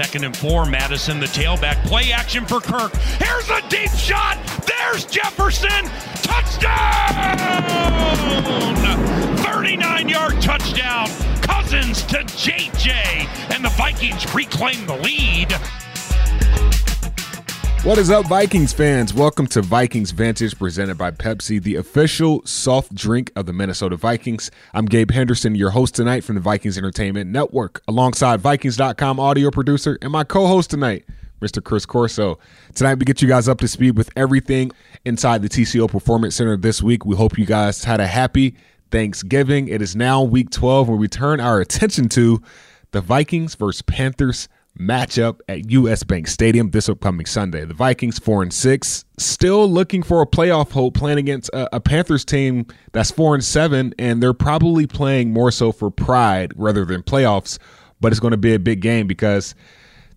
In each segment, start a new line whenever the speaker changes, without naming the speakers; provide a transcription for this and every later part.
Second and four, Madison, the tailback. Play action for Kirk. Here's a deep shot. There's Jefferson. Touchdown! 39 yard touchdown. Cousins to JJ. And the Vikings reclaim the lead.
What is up, Vikings fans? Welcome to Vikings Vantage presented by Pepsi, the official soft drink of the Minnesota Vikings. I'm Gabe Henderson, your host tonight from the Vikings Entertainment Network, alongside Vikings.com audio producer and my co host tonight, Mr. Chris Corso. Tonight, we get you guys up to speed with everything inside the TCO Performance Center this week. We hope you guys had a happy Thanksgiving. It is now week 12 where we turn our attention to the Vikings versus Panthers matchup at US Bank Stadium this upcoming Sunday. The Vikings 4 and 6, still looking for a playoff hope playing against a, a, Panthers team that's 4 and 7 and they're probably playing more so for pride rather than playoffs, but it's going to be a big game because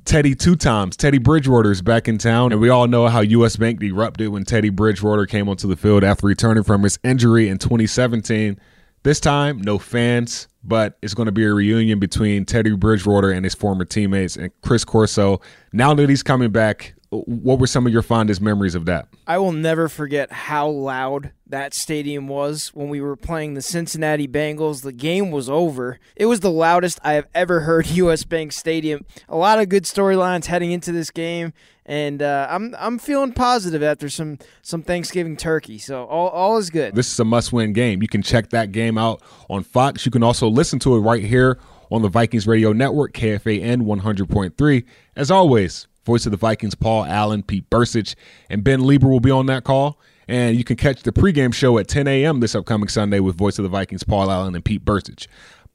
Teddy two times. Teddy Bridgewater is back in town, and we all know how US Bank erupted when Teddy Bridgewater came onto the field after returning from his injury in 2017. This time, no fans, but it's going to be a reunion between Teddy Bridgewater and his former teammates and Chris Corso. Now that he's coming back, what were some of your fondest memories of that?
I will never forget how loud that stadium was when we were playing the Cincinnati Bengals. The game was over. It was the loudest I have ever heard US Bank Stadium. A lot of good storylines heading into this game, and uh, I'm I'm feeling positive after some some Thanksgiving turkey. So all all is good.
This is a must-win game. You can check that game out on Fox. You can also listen to it right here on the Vikings Radio Network, KFAN 100.3. As always, voice of the Vikings, Paul Allen, Pete Bercich, and Ben Leber will be on that call. And you can catch the pregame show at 10 a.m. this upcoming Sunday with voice of the Vikings, Paul Allen, and Pete Bercich.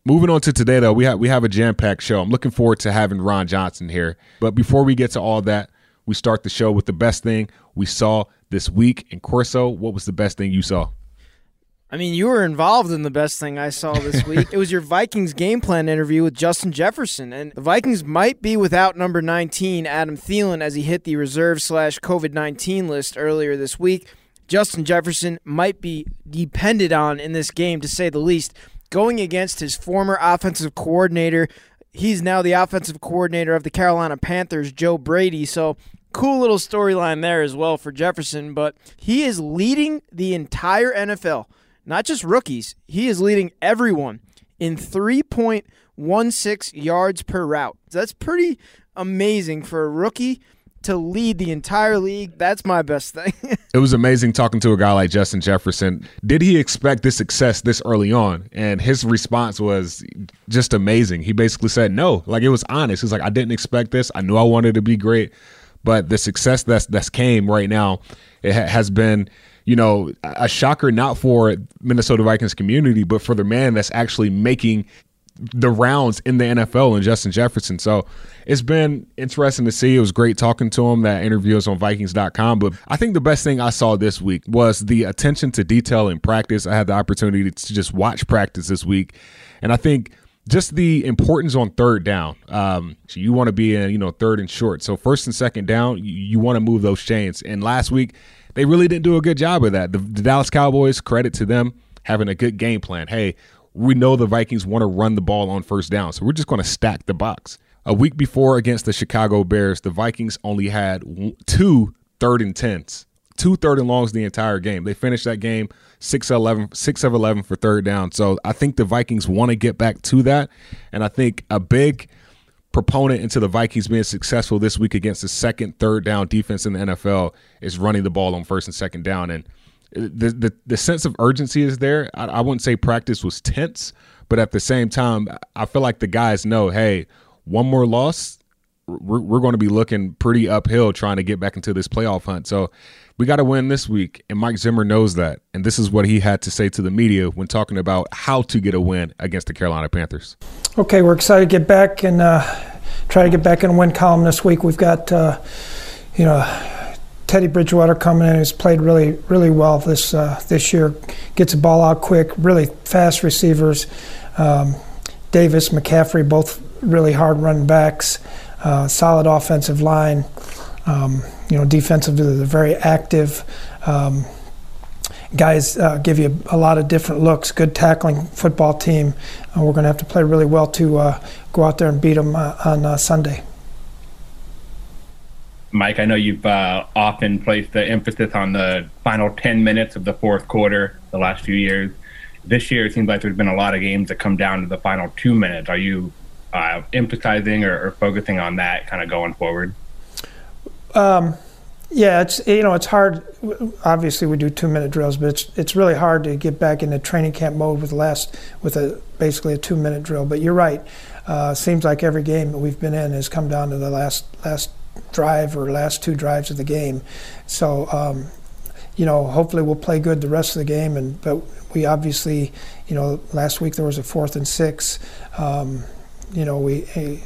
Moving on to today, though, we have we have a jam packed show. I'm looking forward to having Ron Johnson here. But before we get to all that, we start the show with the best thing we saw this week. in Corso, what was the best thing you saw?
I mean, you were involved in the best thing I saw this week. it was your Vikings game plan interview with Justin Jefferson, and the Vikings might be without number 19 Adam Thielen as he hit the reserve slash COVID 19 list earlier this week. Justin Jefferson might be depended on in this game, to say the least, going against his former offensive coordinator. He's now the offensive coordinator of the Carolina Panthers, Joe Brady. So cool little storyline there as well for Jefferson, but he is leading the entire NFL not just rookies. He is leading everyone in 3.16 yards per route. That's pretty amazing for a rookie to lead the entire league. That's my best thing.
it was amazing talking to a guy like Justin Jefferson. Did he expect this success this early on? And his response was just amazing. He basically said no. Like it was honest. He's like, I didn't expect this. I knew I wanted to be great, but the success that's that's came right now, it ha- has been you know, a shocker not for Minnesota Vikings community, but for the man that's actually making the rounds in the NFL and Justin Jefferson. So it's been interesting to see. It was great talking to him. That interview is on Vikings.com. But I think the best thing I saw this week was the attention to detail in practice. I had the opportunity to just watch practice this week. And I think just the importance on third down. Um, so you want to be in, you know, third and short. So first and second down, you, you want to move those chains. And last week, they really didn't do a good job of that. The, the Dallas Cowboys, credit to them, having a good game plan. Hey, we know the Vikings want to run the ball on first down, so we're just going to stack the box. A week before against the Chicago Bears, the Vikings only had two third and tens, two third and longs the entire game. They finished that game 6 11, 6 of 11 for third down. So I think the Vikings want to get back to that. And I think a big proponent into the Vikings being successful this week against the second, third down defense in the NFL is running the ball on first and second down. And the the, the sense of urgency is there. I, I wouldn't say practice was tense, but at the same time, I feel like the guys know, hey, one more loss, we're, we're going to be looking pretty uphill trying to get back into this playoff hunt. So we got to win this week, and Mike Zimmer knows that. And this is what he had to say to the media when talking about how to get a win against the Carolina Panthers.
Okay, we're excited to get back and uh, try to get back in the win column this week. We've got, uh, you know, Teddy Bridgewater coming in, who's played really, really well this uh, this year. Gets the ball out quick, really fast receivers. Um, Davis, McCaffrey, both really hard running backs. Uh, solid offensive line. Um, you know, defensively, they're very active. Um, guys uh, give you a lot of different looks. Good tackling football team. Uh, we're going to have to play really well to uh, go out there and beat them uh, on uh, Sunday.
Mike, I know you've often placed the emphasis on the final 10 minutes of the fourth quarter the last few years. This year, it seems like there's been a lot of games that come down to the final two minutes. Are you uh, emphasizing or, or, focusing on that kind of going forward?
Um, yeah, it's you know it's hard. Obviously, we do two minute drills, but it's it's really hard to get back into training camp mode with last with a basically a two minute drill. But you're right. Uh, seems like every game that we've been in has come down to the last last drive or last two drives of the game. So, um, you know, hopefully we'll play good the rest of the game. And but we obviously, you know, last week there was a fourth and six. Um, you know, we. Hey,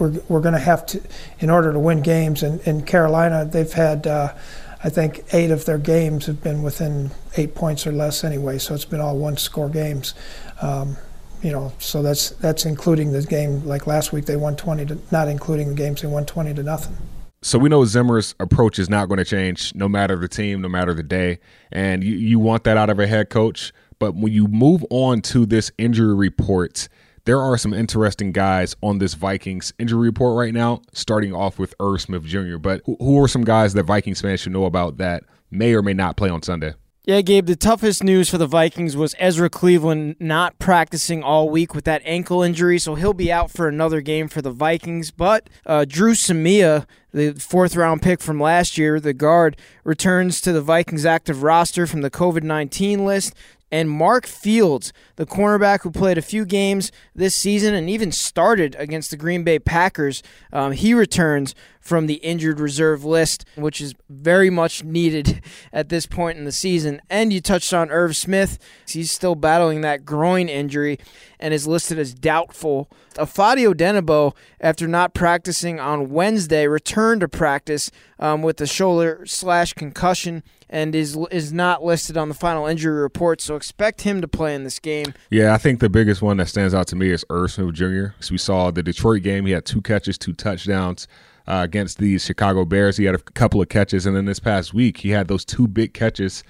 we're, we're going to have to, in order to win games. And in Carolina, they've had, uh, I think, eight of their games have been within eight points or less anyway. So it's been all one score games. Um, you know, so that's that's including the game like last week they won 20 to not including the games they won 20 to nothing.
So we know Zimmer's approach is not going to change no matter the team, no matter the day, and you, you want that out of a head coach. But when you move on to this injury report, there are some interesting guys on this Vikings injury report right now. Starting off with Irv Smith Jr. But who, are some guys that Vikings fans should know about that may or may not play on Sunday?
Yeah, Gabe, the toughest news for the Vikings was Ezra Cleveland not practicing all week with that ankle injury, so he'll be out for another game for the Vikings. But uh, Dru Samia, the fourth round pick from last year, the guard, returns to the Vikings active roster from the COVID 19 list and Mark Fields, the cornerback who played a few games this season and even started against the Green Bay Packers. Um, he returns from the injured reserve list, which is very much needed at this point in the season. And you touched on Irv Smith. He's still battling that groin injury and is listed as doubtful. Ifeadi Odenigbo, after not practicing on Wednesday, returned to practice um, with a shoulder slash concussion and is is not listed on the final injury report. So expect him to play in this game.
Yeah, I think the biggest one that stands out to me is Irv Jr. So we saw the Detroit game; he had two catches, two touchdowns. Uh, against the Chicago Bears, he had a couple of catches, and then this past week he had those two big catches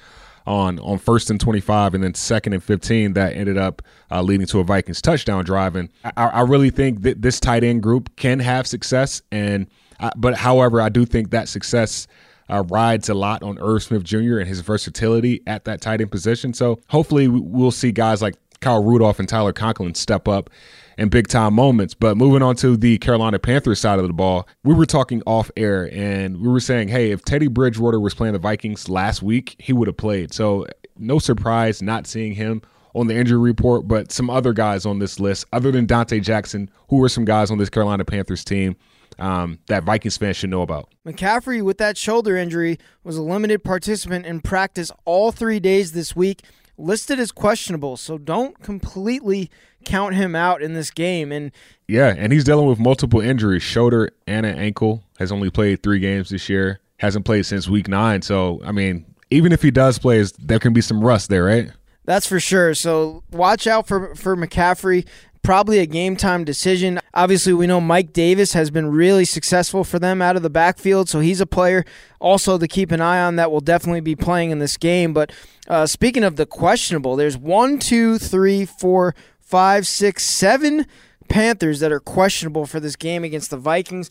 on on first and 25 and then second and 15 that ended up uh, leading to a Vikings touchdown drive. And I, I, really think that this tight end group can have success. And uh, but however, I do think that success uh, rides a lot on Irv Smith Jr. and his versatility at that tight end position. So hopefully we'll see guys like Kyle Rudolph and Tyler Conklin step up in big time moments. But moving on to the Carolina Panthers side of the ball, we were talking off air and we were saying, hey, if Teddy Bridgewater was playing the Vikings last week, he would have played. So no surprise not seeing him on the injury report, but some other guys on this list, other than Donte Jackson, who were some guys on this Carolina Panthers team um, that Vikings fans should know about.
McCaffrey, with that shoulder injury, was a limited participant in practice all three days this week, listed as questionable. So don't completely count him out in this game. And
yeah, and he's dealing with multiple injuries, shoulder and an ankle. Has only played three games this year. Hasn't played since week nine. So I mean, even if he does play, there can be some rust there, right?
That's for sure. So watch out for for McCaffrey probably a game time decision. Obviously, we know Mike Davis has been really successful for them out of the backfield, so he's a player also to keep an eye on that will definitely be playing in this game. But uh, speaking of the questionable, there's one, two, three, four, five, six, seven Panthers that are questionable for this game against the Vikings.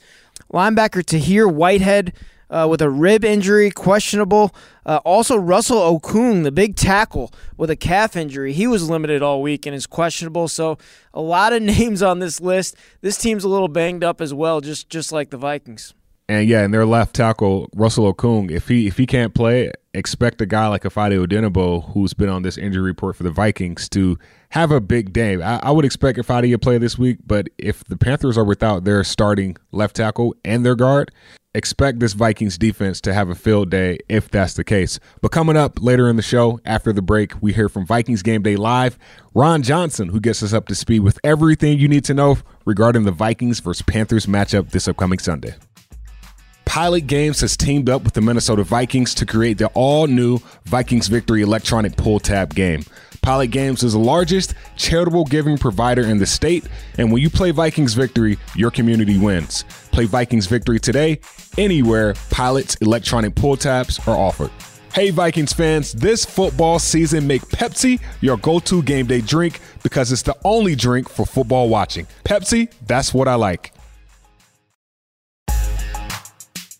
Linebacker Tahir Whitehead uh, with a rib injury, questionable. Uh, also, Russell Okung, the big tackle, with a calf injury. He was limited all week and is questionable. So, a lot of names on this list. This team's a little banged up as well, just just like the Vikings.
And yeah, and their left tackle Russell Okung, if he if he can't play, expect a guy like Ifeadi Odenigbo, who's been on this injury report for the Vikings, to have a big day. I, I would expect Ifeadi to play this week, but if the Panthers are without their starting left tackle and their guard, expect this Vikings defense to have a field day if that's the case. But coming up later in the show, after the break, we hear from Vikings Gameday Live, Ron Johnson, who gets us up to speed with everything you need to know regarding the Vikings versus Panthers matchup this upcoming Sunday. Pilot Games has teamed up with the Minnesota Vikings to create the all new Vikings Victory electronic pull tab game. Pilot Games is the largest charitable giving provider in the state, and when you play Vikings Victory, your community wins. Play Vikings Victory today, anywhere Pilot's electronic pull tabs are offered. Hey Vikings fans, this football season make Pepsi your go-to game day drink because it's the only drink for football watching. Pepsi, that's what I like.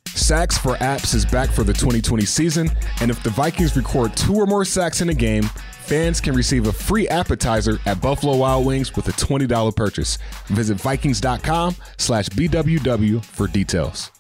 Sacks for Apps is back for the 2020 season, and if the Vikings record two or more sacks in a game, fans can receive a free appetizer at Buffalo Wild Wings with a $20 purchase. Visit Vikings.com slash BWW for details.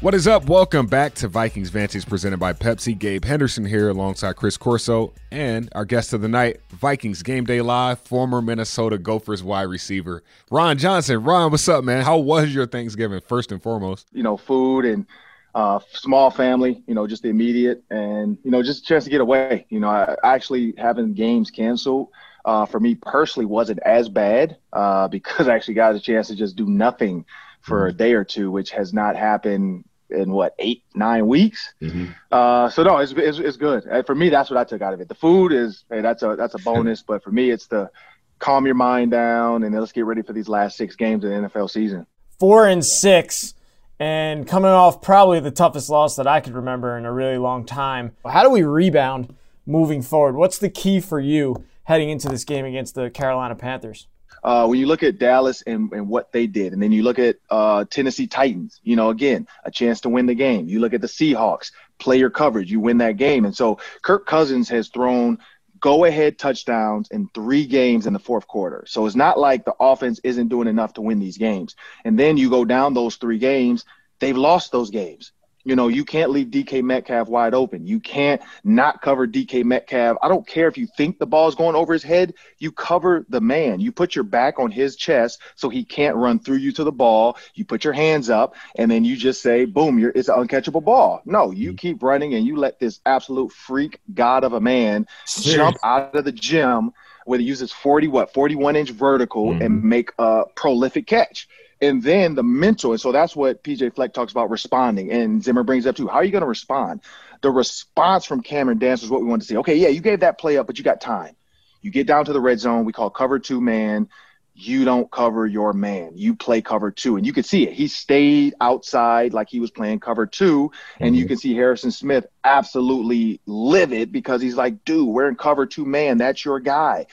What is up? Welcome back to Vikings Vantage presented by Pepsi. Gabe Henderson here alongside Chris Corso and our guest of the night, Vikings Gameday Live, former Minnesota Gophers wide receiver, Ron Johnson. Ron, what's up, man? How was your Thanksgiving, first and foremost?
You know, food and uh, small family, you know, just the immediate and, you know, just a chance to get away. You know, I, actually having games canceled uh, for me personally wasn't as bad uh, because I actually got a chance to just do nothing for a day or two, which has not happened in what eight nine weeks. Mm-hmm. Uh, so no, it's, it's, it's good and for me. That's what I took out of it. The food is hey, that's a that's a bonus, but for me, it's the calm your mind down and let's get ready for these last six games of the NFL season.
Four and six. And coming off probably the toughest loss that I could remember in a really long time. How do we rebound moving forward? What's the key for you heading into this game against the Carolina Panthers?
uh, when you look at Dallas and, and what they did, and then you look at uh, Tennessee Titans, you know, again, a chance to win the game. You look at the Seahawks, play your coverage, you win that game. And so Kirk Cousins has thrown go ahead touchdowns in three games in the fourth quarter. So it's not like the offense isn't doing enough to win these games. And then you go down those three games, they've lost those games. You know, you can't leave DK Metcalf wide open. You can't not cover DK Metcalf. I don't care if you think the ball is going over his head. You cover the man. You put your back on his chest so he can't run through you to the ball. You put your hands up, and then you just say, boom, you're, it's an uncatchable ball. No, you mm-hmm. keep running, and you let this absolute freak god of a man jump out of the gym where he uses 40, what, 41 inch vertical mm-hmm. and make a prolific catch and then the mental. And so that's what PJ Fleck talks about responding. And Zimmer brings up too. How are you going to respond? The response from Cameron Dantzler is what we want to see. Okay, yeah, you gave that play up, but you got time. You get down to the red zone. We call cover two man you don't cover your man. You play cover two. And you can see it. He stayed outside like he was playing cover 2 mm-hmm. And you mm-hmm. can see Harrison Smith absolutely livid because he's like, dude, we're in cover two man. That's your guy.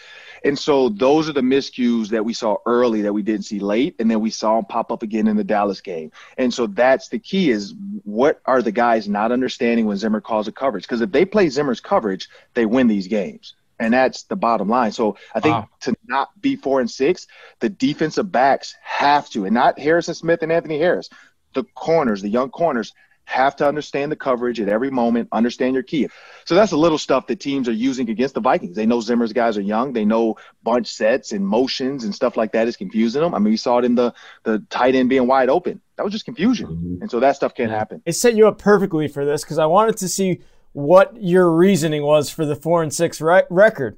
And so those are the miscues that we saw early that we didn't see late. And then we saw him pop up again in the Dallas game. And so that's the key is what are the guys not understanding when Zimmer calls a coverage? Because if they play Zimmer's coverage, they win these games and that's the bottom line. So I think wow. to not be four and six, the defensive backs have to, and not Harrison Smith and Anthony Harris, the corners, the young corners have to understand the coverage at every moment, understand your key. So that's a little stuff that teams are using against the Vikings. They know Zimmer's guys are young. They know bunch sets and motions and stuff like that is confusing them. I mean, we saw it in the the tight end being wide open. That was just confusion. Mm-hmm. And so that stuff can't happen.
It set you up perfectly for this because I wanted to see – what your reasoning was for the four and six re- record.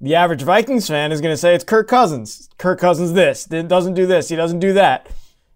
The average Vikings fan is going to say it's Kirk Cousins. Kirk Cousins this doesn't do this. He doesn't do that.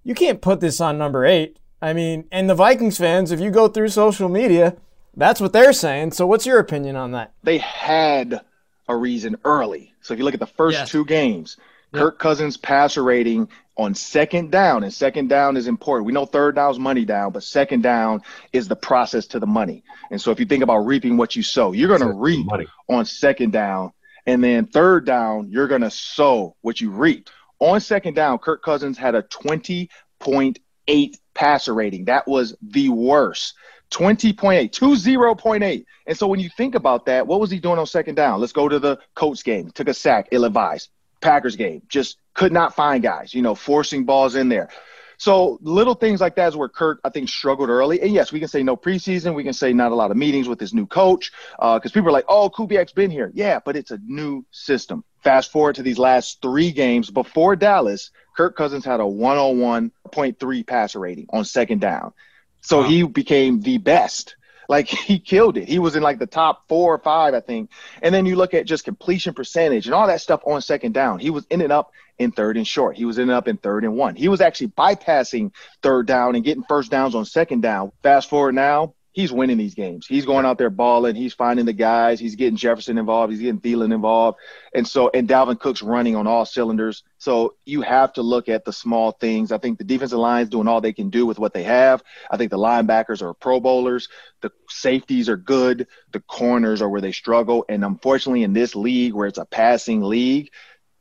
You can't put this on number eight. I mean, and the Vikings fans, if you go through social media, that's what they're saying. So, what's your opinion on that?
They had a reason early. So, if you look at the first yes. two games, Kirk Cousins' passer rating on second down, and second down is important. We know third down is money down, but second down is the process to the money. And so if you think about reaping what you sow, you're going to reap money. on second down. And then third down, you're going to sow what you reap. On second down, Kirk Cousins had a 20.8 passer rating. That was the worst. 20.8, 20.8. And so when you think about that, what was he doing on second down? Let's go to the Colts game. Took a sack, ill advised. Packers game. Just could not find guys, you know, forcing balls in there. So little things like that is where Kirk, I think, struggled early. And yes, we can say no preseason. We can say not a lot of meetings with his new coach because uh, people are like, oh, Kubiak's been here. Yeah, but it's a new system. Fast forward to these last three games before Dallas, Kirk Cousins had a 101.3 passer rating on second down. So wow. he became the best like he killed it. He was in like the top four or five, I think. And then you look at just completion percentage and all that stuff on second down. He was ending up in third and short. He was ending up in third and one. He was actually bypassing third down and getting first downs on second down. Fast forward now, he's winning these games. He's going out there balling. He's finding the guys. He's getting Jefferson involved. He's getting Thielen involved. And so, and Dalvin Cook's running on all cylinders. So you have to look at the small things. I think the defensive line is doing all they can do with what they have. I think the linebackers are pro bowlers. The safeties are good. The corners are where they struggle. And unfortunately, in this league where it's a passing league,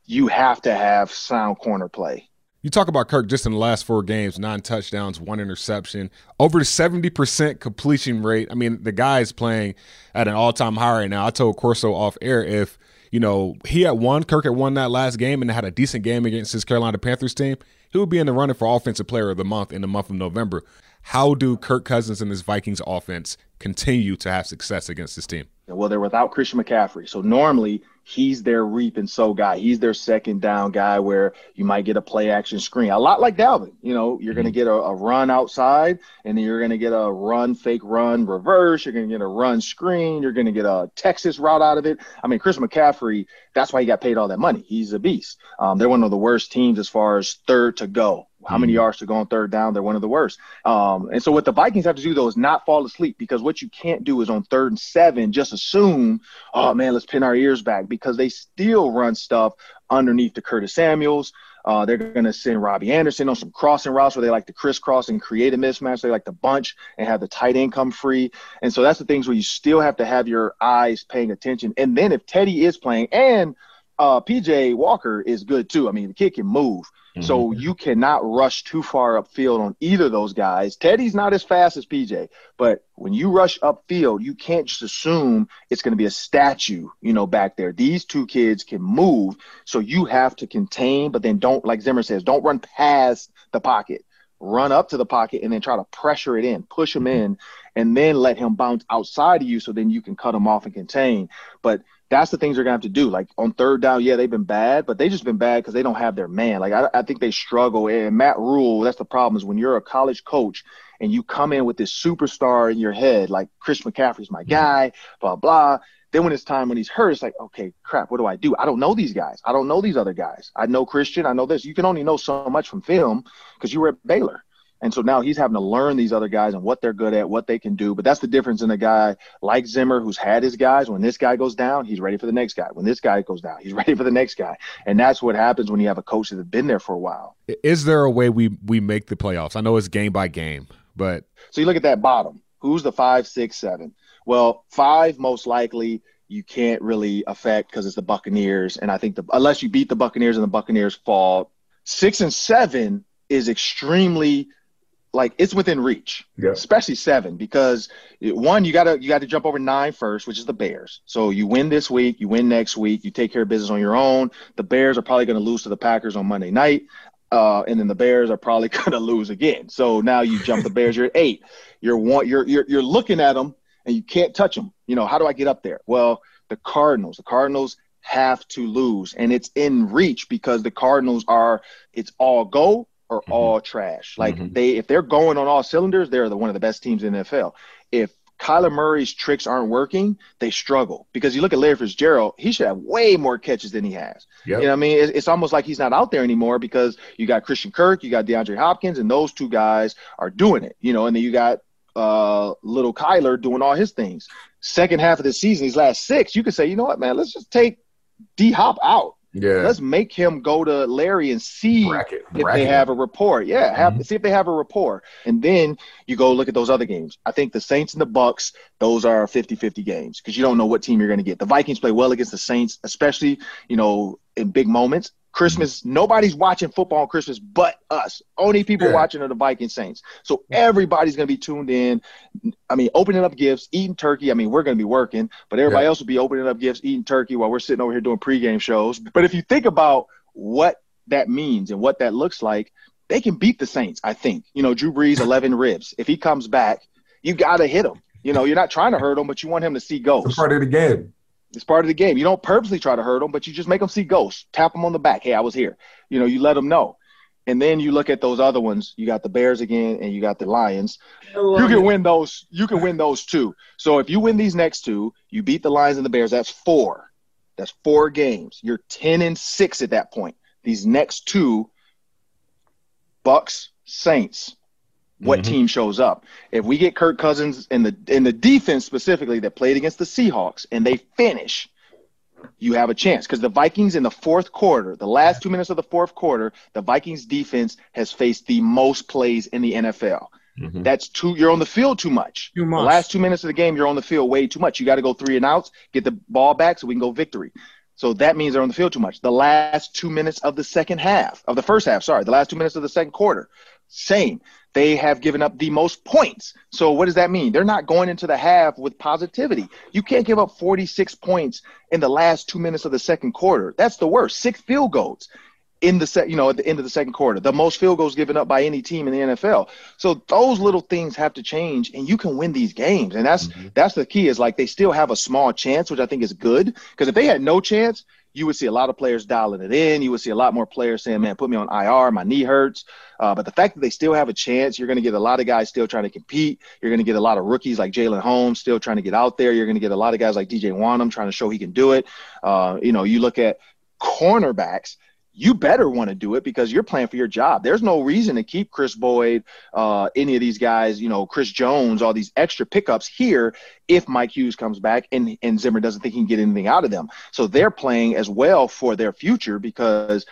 you have to have sound corner play.
You talk about Kirk just in the last four games, nine touchdowns, one interception, over 70% completion rate. I mean, the guy is playing at an all time high right now. I told Corso off air if, you know, he had won, Kirk had won that last game and had a decent game against his Carolina Panthers team, he would be in the running for Offensive Player of the Month in the month of November. How do Kirk Cousins and his Vikings offense continue to have success against this team?
Well, they're without Christian McCaffrey. So normally he's their reap and sow guy. He's their second down guy where you might get a play action screen. A lot like Dalvin. You know, you're going to mm-hmm. get a, a, run outside and then you're going to get a run, fake run, reverse. You're going to get a run screen. You're going to get a Texas route out of it. I mean, Chris McCaffrey, that's why he got paid all that money. He's a beast. Um, they're one of the worst teams as far as third to go how many mm-hmm. yards to go on third down? They're one of the worst. Um, and so what the Vikings have to do though is not fall asleep because what you can't do is on third and seven just assume, oh man, let's pin our ears back because they still run stuff underneath the Curtis Samuels. Uh, they're going to send Robbie Anderson on some crossing routes where they like to crisscross and create a mismatch. They like to bunch and have the tight end come free. And so that's the things where you still have to have your eyes paying attention. And then if Teddy is playing and uh, PJ Walker is good too. I mean, the kid can move. Mm-hmm. So you cannot rush too far upfield on either of those guys. Teddy's not as fast as PJ, but when you rush upfield, you can't just assume it's going to be a statue, you know, back there. These two kids can move, so you have to contain, but then don't, like Zimmer says, don't run past the pocket. Run up to the pocket and then try to pressure it in, push him mm-hmm. in, and then let him bounce outside of you so then you can cut him off and contain. But that's the things they're gonna have to do. Like on third down, yeah, they've been bad, but they just been bad because they don't have their man. Like I, I think they struggle. And Matt Rhule, that's the problem is when you're a college coach and you come in with this superstar in your head, like Chris McCaffrey's my guy, blah blah. Then when it's time when he's hurt, it's like, okay, crap, what do I do? I don't know these guys. I don't know these other guys. I know Christian. I know this. You can only know so much from film because you were at Baylor. And so now he's having to learn these other guys and what they're good at, what they can do. But that's the difference in a guy like Zimmer who's had his guys. When this guy goes down, he's ready for the next guy. When this guy goes down, he's ready for the next guy. And that's what happens when you have a coach that's been there for a while.
Is there a way we we make the playoffs? I know it's game by game, but
so you look at that bottom. Who's the five, six, seven? Well, five most likely you can't really affect because it's the Buccaneers, and I think the unless you beat the Buccaneers and the Buccaneers fall, six and seven is extremely like it's within reach, yeah. especially seven, because one, you gotta you gotta jump over nine first, which is the Bears. So you win this week, you win next week, you take care of business on your own. The Bears are probably gonna lose to the Packers on Monday night. Uh, and then the Bears are probably gonna lose again. So now you jump the Bears, you're at eight. You're one you're you're you're looking at them and you can't touch them. You know, how do I get up there? Well, the Cardinals, the Cardinals have to lose and it's in reach because the Cardinals are it's all go are mm-hmm. all trash. Like mm-hmm. they, if they're going on all cylinders, they're the one of the best teams in the NFL. If Kyler Murray's tricks aren't working, they struggle because you look at Larry Fitzgerald, he should have way more catches than he has. Yep. You know what I mean? It's, it's, almost like he's not out there anymore because you got Christian Kirk, you got DeAndre Hopkins, and those two guys are doing it, you know, and then you got uh, little Kyler doing all his things. Second half of the season, these last six, you could say, you know what, man, let's just take D Hop out. Yeah. Let's make him go to Larry and see bracket, if bracket. they have a rapport. Yeah, have, mm-hmm. see if they have a rapport. And then you go look at those other games. I think the Saints and the Bucks, those are 50-50 games because you don't know what team you're going to get. The Vikings play well against the Saints, especially, you know, in big moments. Christmas, nobody's watching football on Christmas but us. Only people yeah. watching are the Viking Saints. So everybody's going to be tuned in. I mean, opening up gifts, eating turkey. I mean, we're going to be working, but everybody yeah. else will be opening up gifts, eating turkey while we're sitting over here doing pregame shows. But if you think about what that means and what that looks like, they can beat the Saints, I think. You know, Drew Brees, 11 ribs. If he comes back, you got to hit him. You know, you're not trying to hurt him, but you want him to see ghosts.
It's part of the game.
It's part of the game. You don't purposely try to hurt them, but you just make them see ghosts. Tap them on the back. Hey, I was here. You know, you let them know. And then you look at those other ones. You got the Bears again, and you got the Lions. Oh, you can win those. You can win those too. So if you win these next two, you beat the Lions and the Bears. That's four. That's four games. You're ten and six at that point. These next two, Bucks, Saints, what mm-hmm. team shows up. If we get Kirk Cousins in the in the defense specifically that played against the Seahawks and they finish, you have a chance because the Vikings in the fourth quarter, the last two minutes of the fourth quarter, the Vikings defense has faced the most plays in the NFL. Mm-hmm. That's too. You're on the field too much. Too much. The last two minutes of the game, you're on the field way too much. You got to go three and outs, get the ball back, so we can go victory. So that means they're on the field too much. The last two minutes of the second half, of the first half, sorry, the last two minutes of the second quarter, same. They have given up the most points. So what does that mean? They're not going into the half with positivity. You can't give up 46 points in the last two minutes of the second quarter. That's the worst. Six field goals in the set, you know, at the end of the second quarter, the most field goals given up by any team in the NFL. So those little things have to change, and you can win these games. And that's mm-hmm. that's the key. Is like they still have a small chance, which I think is good. Because if they had no chance, you would see a lot of players dialing it in. You would see a lot more players saying, "Man, put me on IR. My knee hurts." Uh, but the fact that they still have a chance, you're going to get a lot of guys still trying to compete. You're going to get a lot of rookies like Jalyn Holmes still trying to get out there. You're going to get a lot of guys like DJ Wonnum trying to show he can do it. Uh, you know, you look at cornerbacks you better want to do it because you're playing for your job. There's no reason to keep Kris Boyd, uh, any of these guys, you know, Chris Jones, all these extra pickups here if Mike Hughes comes back and, and Zimmer doesn't think he can get anything out of them. So they're playing as well for their future because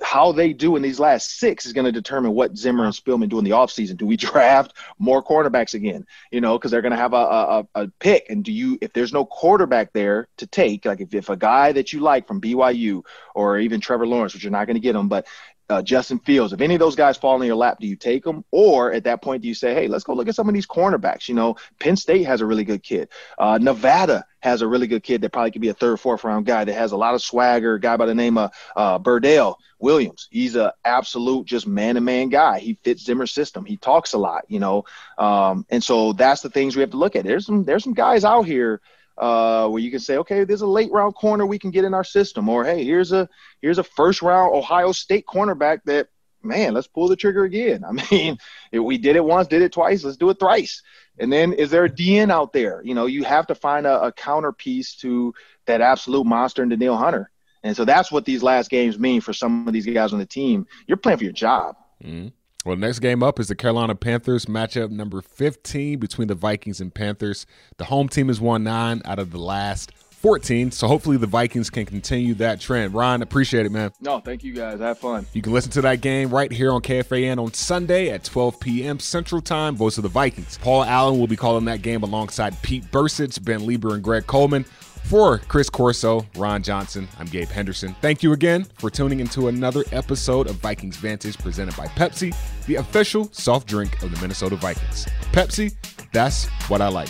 how they do in these last six is going to determine what Zimmer and Spielman do in the offseason. Do we draft more cornerbacks again? You know, because they're going to have a, a, a, pick. And do you, if there's no quarterback there to take, like if, if a guy that you like from BYU or even Trevor Lawrence, which you're not going to get him, but uh, Justin Fields, if any of those guys fall in your lap, do you take them? Or at that point, do you say, hey, let's go look at some of these cornerbacks? You know, Penn State has a really good kid. Uh, Nevada has a really good kid that probably could be a third, fourth round guy that has a lot of swagger, guy by the name of uh, Burdell Williams. He's an absolute just man to man guy. He fits Zimmer's system. He talks a lot, you know. Um, and so that's the things we have to look at. There's some there's some guys out here uh, where you can say, okay, there's a late round corner we can get in our system, or hey, here's a here's a first round Ohio State cornerback that man, let's pull the trigger again. I mean, we did it once, did it twice, let's do it thrice. And then is there a DN out there? You know, you have to find a, a counterpiece to that absolute monster in Danielle Hunter. And so that's what these last games mean for some of these guys on the team. You're playing for your job.
Mm-hmm. Well, next game up is the Carolina Panthers matchup number 15 between the Vikings and Panthers. The home team has won nine out of the last 14. So hopefully the Vikings can continue that trend. Ron, appreciate it, man.
No, thank you guys. Have fun.
You can listen to that game right here on KFAN on Sunday at 12 p.m. Central Time. Voice of the Vikings. Paul Allen will be calling that game alongside Pete Bercich, Ben Leber, and Greg Coleman. For Chris Corso, Ron Johnson, I'm Gabe Henderson. Thank you again for tuning into another episode of Vikings Vantage presented by Pepsi, the official soft drink of the Minnesota Vikings. Pepsi, that's what I like.